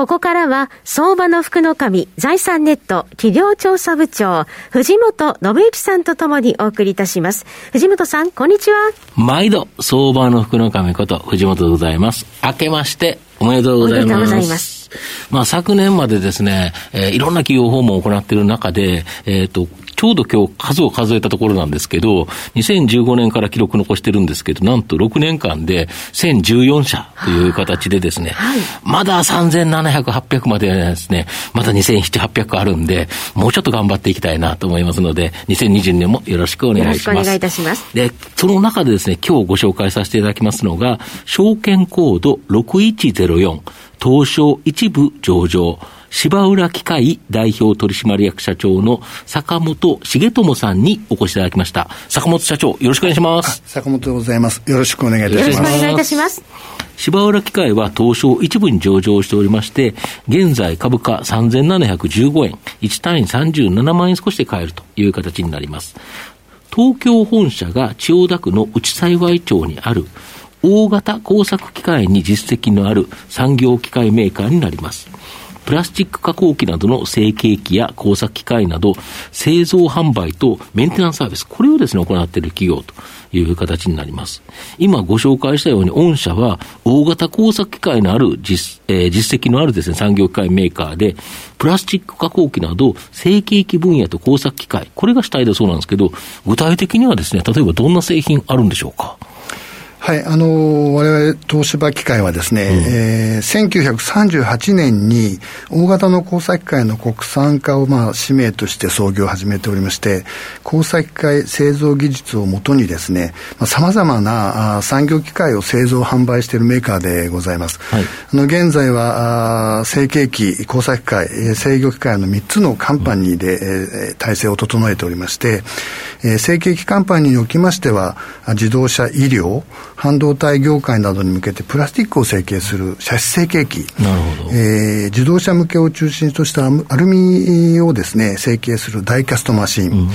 ここからは、相場の福の神、財産ネット企業調査部長、藤本信之さんとともにお送りいたします。藤本さん、こんにちは。毎度、相場の福の神こと、藤本でございます。明けまして、おめでとうございます。おめでとうございます。まあ、昨年までですね、えー、いろんな企業訪問を行っている中で、えっ、ー、と、ちょうど今日数を数えたところなんですけど、2015年から記録残してるんですけど、なんと6年間で1014社という形でですね、はい、まだ3700、800までですね、まだ2700、800あるんで、もうちょっと頑張っていきたいなと思いますので、2020年もよろしくお願いします。よろしくお願いいたします。で、その中でですね、今日ご紹介させていただきますのが、証券コード6104、東証一部上場、芝浦機械代表取締役社長の坂本重友さんにお越しいただきました。坂本社長、よろしくお願いします。坂本でございます。よろしくお願いいたします。よろしくお願いいたします。芝浦機械は東証一部に上場しておりまして、現在株価3715円、1単位37万円少しで買えるという形になります。東京本社が千代田区の内幸町にある大型工作機械に実績のある産業機械メーカーになります。プラスチック加工機などの成形機や工作機械など、製造販売とメンテナンスサービス、これをですね、行っている企業という形になります。今ご紹介したように、御社は大型工作機械のある実,、えー、実績のあるですね、産業機械メーカーで、プラスチック加工機など、成形機分野と工作機械、これが主体だそうなんですけど、具体的にはですね、例えばどんな製品あるんでしょうか？はい、あの、我々東芝機械はですね、うん、えー、1938年に大型の工作機械の国産化をまあ使命として創業を始めておりまして、工作機械製造技術をもとにですね、さまざ、まなあ産業機械を製造販売しているメーカーでございます。はい、あの現在はあ成形機、工作機械、制御機械の3つのカンパニーで、うん、えー、体制を整えておりまして、えー、成形機カンパニーにおきましては、自動車、医療、半導体業界などに向けてプラスチックを成形する射出成形機、なるほど。えー、自動車向けを中心としたアルミをですね、成形するダイキャストマシン、うん。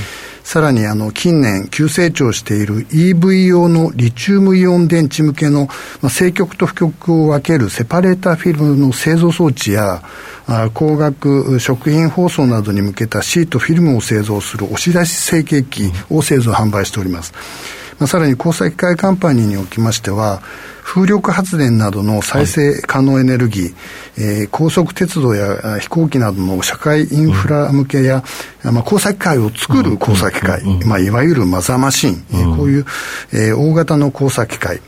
さらにあの近年急成長している EV 用のリチウムイオン電池向けの、まあ、正極と負極を分けるセパレーターフィルムの製造装置やあ光学食品包装などに向けたシートフィルムを製造する押し出し成形機を製造販売しております。まあ、さらに交際機械カンパニーにおきましては、風力発電などの再生可能エネルギー、はい、えー、高速鉄道や飛行機などの社会インフラ向けや、うん、まあ、工作機械を作る工作機械、うん、まあ、いわゆるマザーマシン、うん、こういう、えー、大型の工作機械、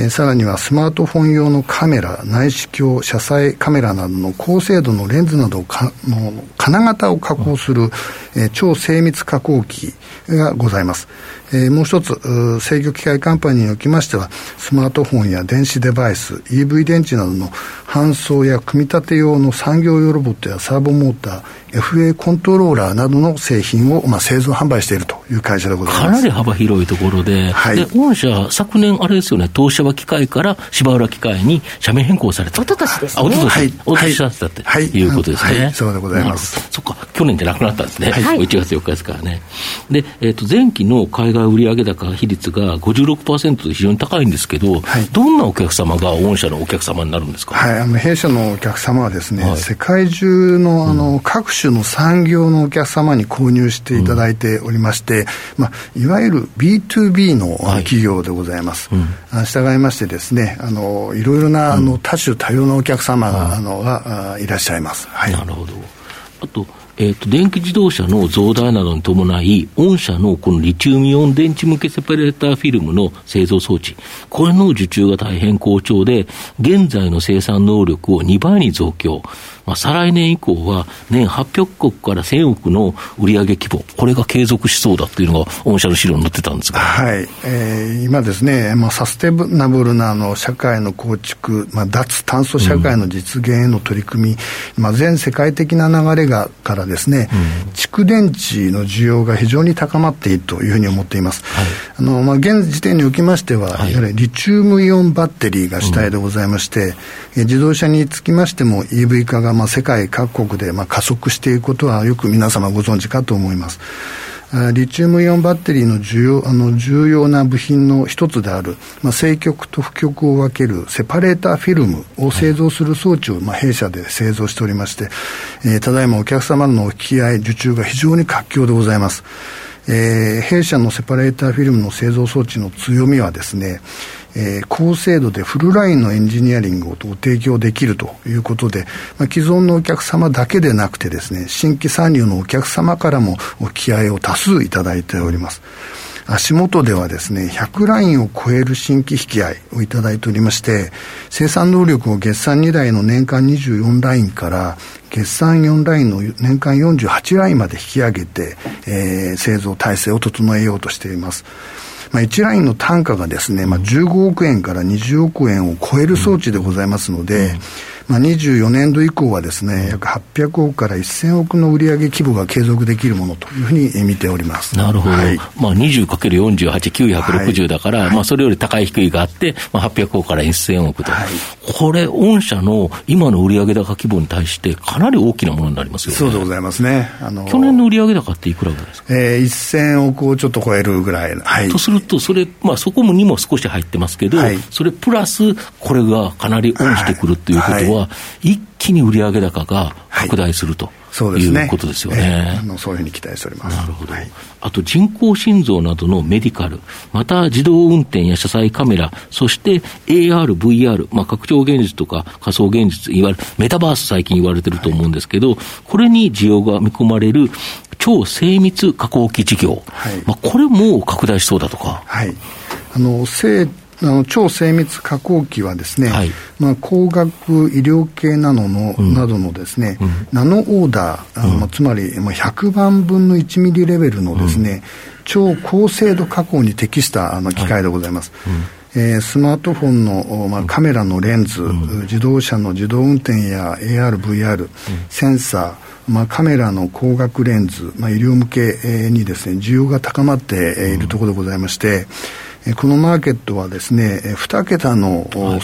えー、さらにはスマートフォン用のカメラ、内視鏡、車載カメラなどの高精度のレンズなどをかの金型を加工する、えー、超精密加工機がございます。えー、もう一つ、制御機械カンパニーにおきましては、スマートフォンや電子デバイス、EV 電池などの搬送や組み立て用の産業用ロボットやサーボモーター、FA コントローラーなどの製品を、まあ、製造販売しているという会社でございます。かなり幅広いところで、はい、で御社、昨年、あれですよね、東芝機械から芝浦機械に社名変更された。おととしですね。あ、おととし、はい、おととしだったってい。うことですね。はい、そうでございます。そっか、去年じゃなくなったんですね。はい、1月4日ですからね。で、えっ、ー、と、前期の海外売上高比率が56%と非常に高いんですけど、はい、どんなお客様が御社のお客様になるんですか、はい、あの弊社のお客様はですね、はい、世界中のあの、うん、各種の産業のお客様に購入していただいておりまして、うん、まあ、いわゆる B2B の企業でございます。はい、従いましてですね、あのいろいろなあの多種多様なお客様が,、あのがいらっしゃいます。はい、なるほどあとえっ、ー、と、電気自動車の増大などに伴い、御社のこのリチウムイオン電池向けセパレーターフィルムの製造装置、これの受注が大変好調で、現在の生産能力を2倍に増強。まあ、再来年以降は年800億から1000億の売上規模、これが継続しそうだっていうのが、御社の資料に載ってたんですが、はい、えー、今ですね、まあ、サステナブルなあの社会の構築、まあ、脱炭素社会の実現への取り組み、うん、まあ、全世界的な流れがからですね、うん、蓄電池の需要が非常に高まっているというふうに思っています。はい、あの、まあ、現時点におきましては、はい、やはりリチウムイオンバッテリーが主体でございまして、うん、自動車につきましても EV 化がまあ世界各国でまあ加速していくことはよく皆様ご存知かと思います。リチウムイオンバッテリーの重要あの重要な部品の一つである、まあ、正極と負極を分けるセパレーターフィルムを製造する装置を、まあ、弊社で製造しておりまして、えー、ただいまお客様のお引き合い、受注が非常に活況でございます。えー、弊社のセパレーターフィルムの製造装置の強みはですね、えー、高精度でフルラインのエンジニアリングを提供できるということで、まあ、既存のお客様だけでなくてですね、新規参入のお客様からもお気合を多数いただいております。足元ではですね、100ラインを超える新規引き合いをいただいておりまして、生産能力を月産2台の年間24ラインから、月産4ラインの年間48ラインまで引き上げて、えー、製造体制を整えようとしています。まあ、1ラインの単価がですね、まあ、15億円から20億円を超える装置でございますので、うん。まあ、24年度以降はですね、約800億から1000億の売上規模が継続できるものというふうに見ております。なるほど、はい、まあ、20×48、960だから、はい、まあ、それより高い低いがあって、まあ、800億から1000億と、はい、これ、御社の今の売上高規模に対して、かなり大きなものになりますよね。そうでございますね。あの去年の売上高っていくらぐらいですか、えー、1000億をちょっと超えるぐらい。はい、とすると、それ、まあ、そこもにも少し入ってますけど、それプラス、これがかなりオンしてくるということは、一気に売上高が拡大すると。そうですね、いうことですよね、えー、あの。そういうふうに期待しております。なるほど。はい、あと人工心臓などのメディカル、また自動運転や車載カメラ、そして AR、VR、まあ、拡張現実とか仮想現実、いわゆるメタバース最近言われてると思うんですけど、はい、これに需要が見込まれる超精密加工機事業、はい、まあ、これも拡大しそうだとか。はい。あの、精あの超精密加工機はですね、はい、まあ、光学医療系などの、うん、などのですね、うん、ナノオーダー、あの、うん、つまり、まあ、100万分の1ミリレベルのですね、超高精度加工に適したあの機械でございます。はいえー、スマートフォンの、まあ、カメラのレンズ、うん、自動車の自動運転や AR、VR、うん、センサー、まあ、カメラの光学レンズ、まあ、医療向けにですね需要が高まっているところでございまして、このマーケットはですね、2桁の、はい、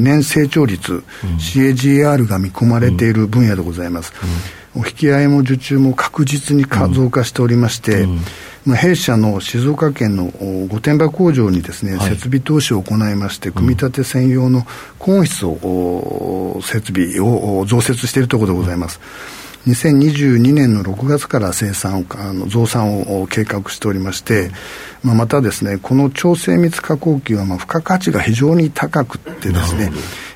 年成長率、うん、CAGR が見込まれている分野でございます。うん、お引き合いも受注も確実に増加しておりまして、うん。まあ、弊社の静岡県の御殿場工場にですね、はい、設備投資を行いまして、組み立て専用の高温室を、設備を増設しているところでございます。2022年の6月から生産あの増産を計画しておりまして、まあ、またですねこの超精密加工機はまあ付加価値が非常に高くてですね、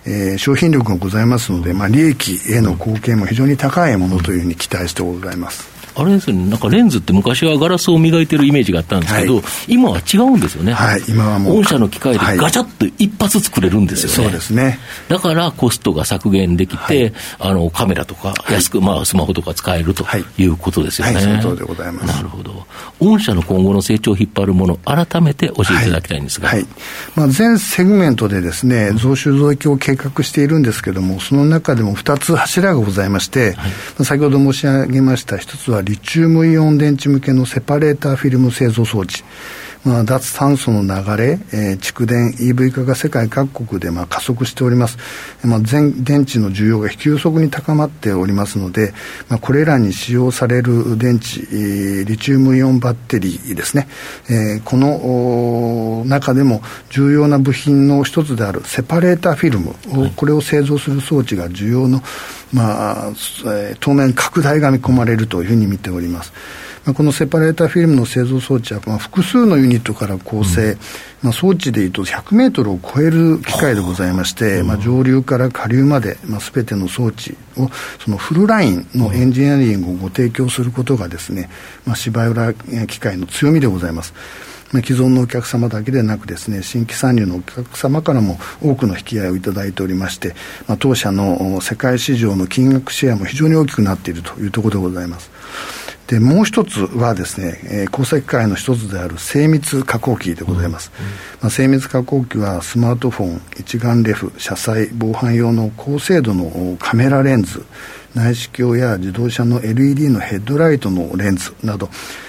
えー、商品力がございますので、まあ、利益への貢献も非常に高いものというふうに期待してございます。あれですよね、なんかレンズって昔はガラスを磨いてるイメージがあったんですけど、はい、今は違うんですよね。はい、今はもう。御社の機械でガチャッと一発作れるんですよね。そうですね。だからコストが削減できて、はい、あの、カメラとか安く、まあスマホとか使えるということですよね。はい、その通りでございます。なるほど。御社の今後の成長を引っ張るもの、改めて教えていただきたいんですが。はい。まあ全セグメントでですね、増収増益を計画しているんですけども、その中でも2つ柱がございまして、先ほど申し上げました、1つはリチウムイオン電池向けのセパレーターフィルム製造装置。まあ、脱炭素の流れ、えー、蓄電 EV 化が世界各国でまあ加速しております。まあ、全電池の需要が急速に高まっておりますので、まあ、これらに使用される電池、えー、リチウムイオンバッテリーですね、えー、この中でも重要な部品の一つであるセパレーターフィルム、はい、これを製造する装置が需要の、まあえー、当面拡大が見込まれるというふうに見ております。まあ、このセパレーターフィルムの製造装置は、まあ、複数のユニットから構成、うん、まあ、装置でいうと100メートルを超える機械でございまして、うん、まあ、上流から下流まで、まあ、全ての装置をそのフルラインのエンジニアリングをご提供することがですね、まあ、芝浦機械の強みでございます。既存のお客様だけでなくですね新規参入のお客様からも多くの引き合いをいただいておりまして、まあ、当社の世界市場の金額シェアも非常に大きくなっているというところでございます。でもう一つはですね、えー、工作機械の一つである精密加工機でございます、うん。うん、まあ、精密加工機はスマートフォン一眼レフ車載防犯用の高精度のカメラレンズ内視鏡や自動車の LED のヘッドライトのレンズなど、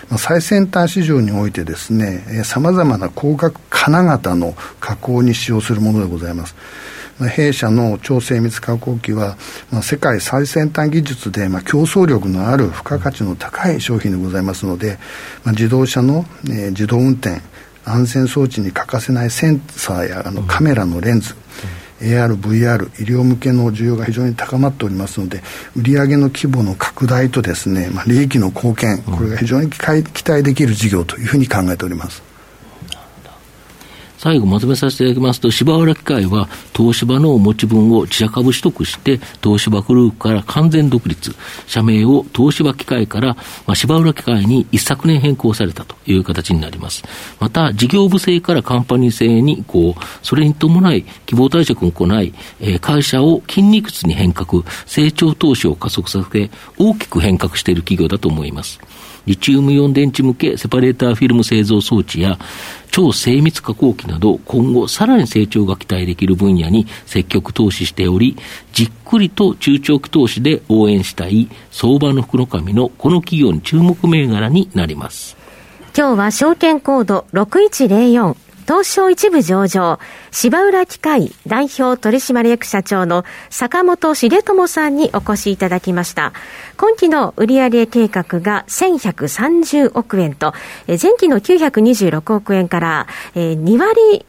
まあ、最先端市場においてですねさまざまな光学金型の加工に使用するものでございます弊社の超精密加工機は、まあ、世界最先端技術で、まあ、競争力のある付加価値の高い商品でございますので、まあ、自動車の、えー、自動運転安全装置に欠かせないセンサーやあのカメラのレンズ、うん、AR、VR、医療向けの需要が非常に高まっておりますので、売上の規模の拡大とですね、まあ、利益の貢献、これが非常に期待できる事業というふうに考えております。最後まとめさせていただきますと、芝浦機械は東芝の持ち分を自社株取得して、東芝グループから完全独立、社名を東芝機械から、まあ、芝浦機械に一昨年変更されたという形になります。また、事業部制からカンパニー制に移行、それに伴い希望退職を行い、えー、会社を筋肉質に変革、成長投資を加速させ、大きく変革している企業だと思います。リチウムイオン電池向けセパレーターフィルム製造装置や超精密加工機など今後さらに成長が期待できる分野に積極投資しており、じっくりと中長期投資で応援したい相場の福の神のこの企業に注目銘柄になります。今日は証券コード6104東証一部上場、芝浦機械代表取締役社長の坂本重友さんにお越しいただきました。今期の売上計画が1130億円と、前期の926億円から、2割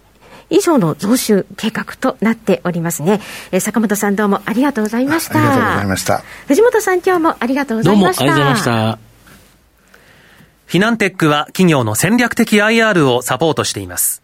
以上の増収計画となっておりますね。え坂本さんどうもありがとうございました。ありがとうございました。藤本さん今日もありがとうございました。どうもありがとうございました。フィナンテックは企業の戦略的 IR をサポートしています。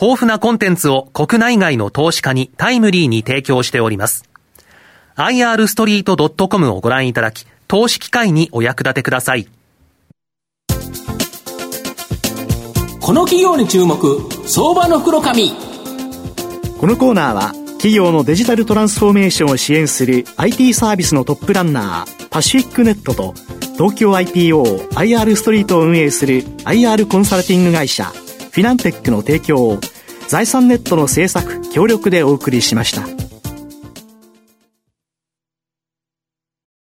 豊富なコンテンツを国内外の投資家にタイムリーに提供しております。irstreet.com をご覧いただき、投資機会にお役立てください。この企業に注目、相場の袋紙。このコーナーは、企業のデジタルトランスフォーメーションを支援する IT サービスのトップランナー、パシフィックネットと、東京 IPO、IR ストリートを運営する IR コンサルティング会社、フィナンテックの提供を財産ネットの制作協力でお送りしました。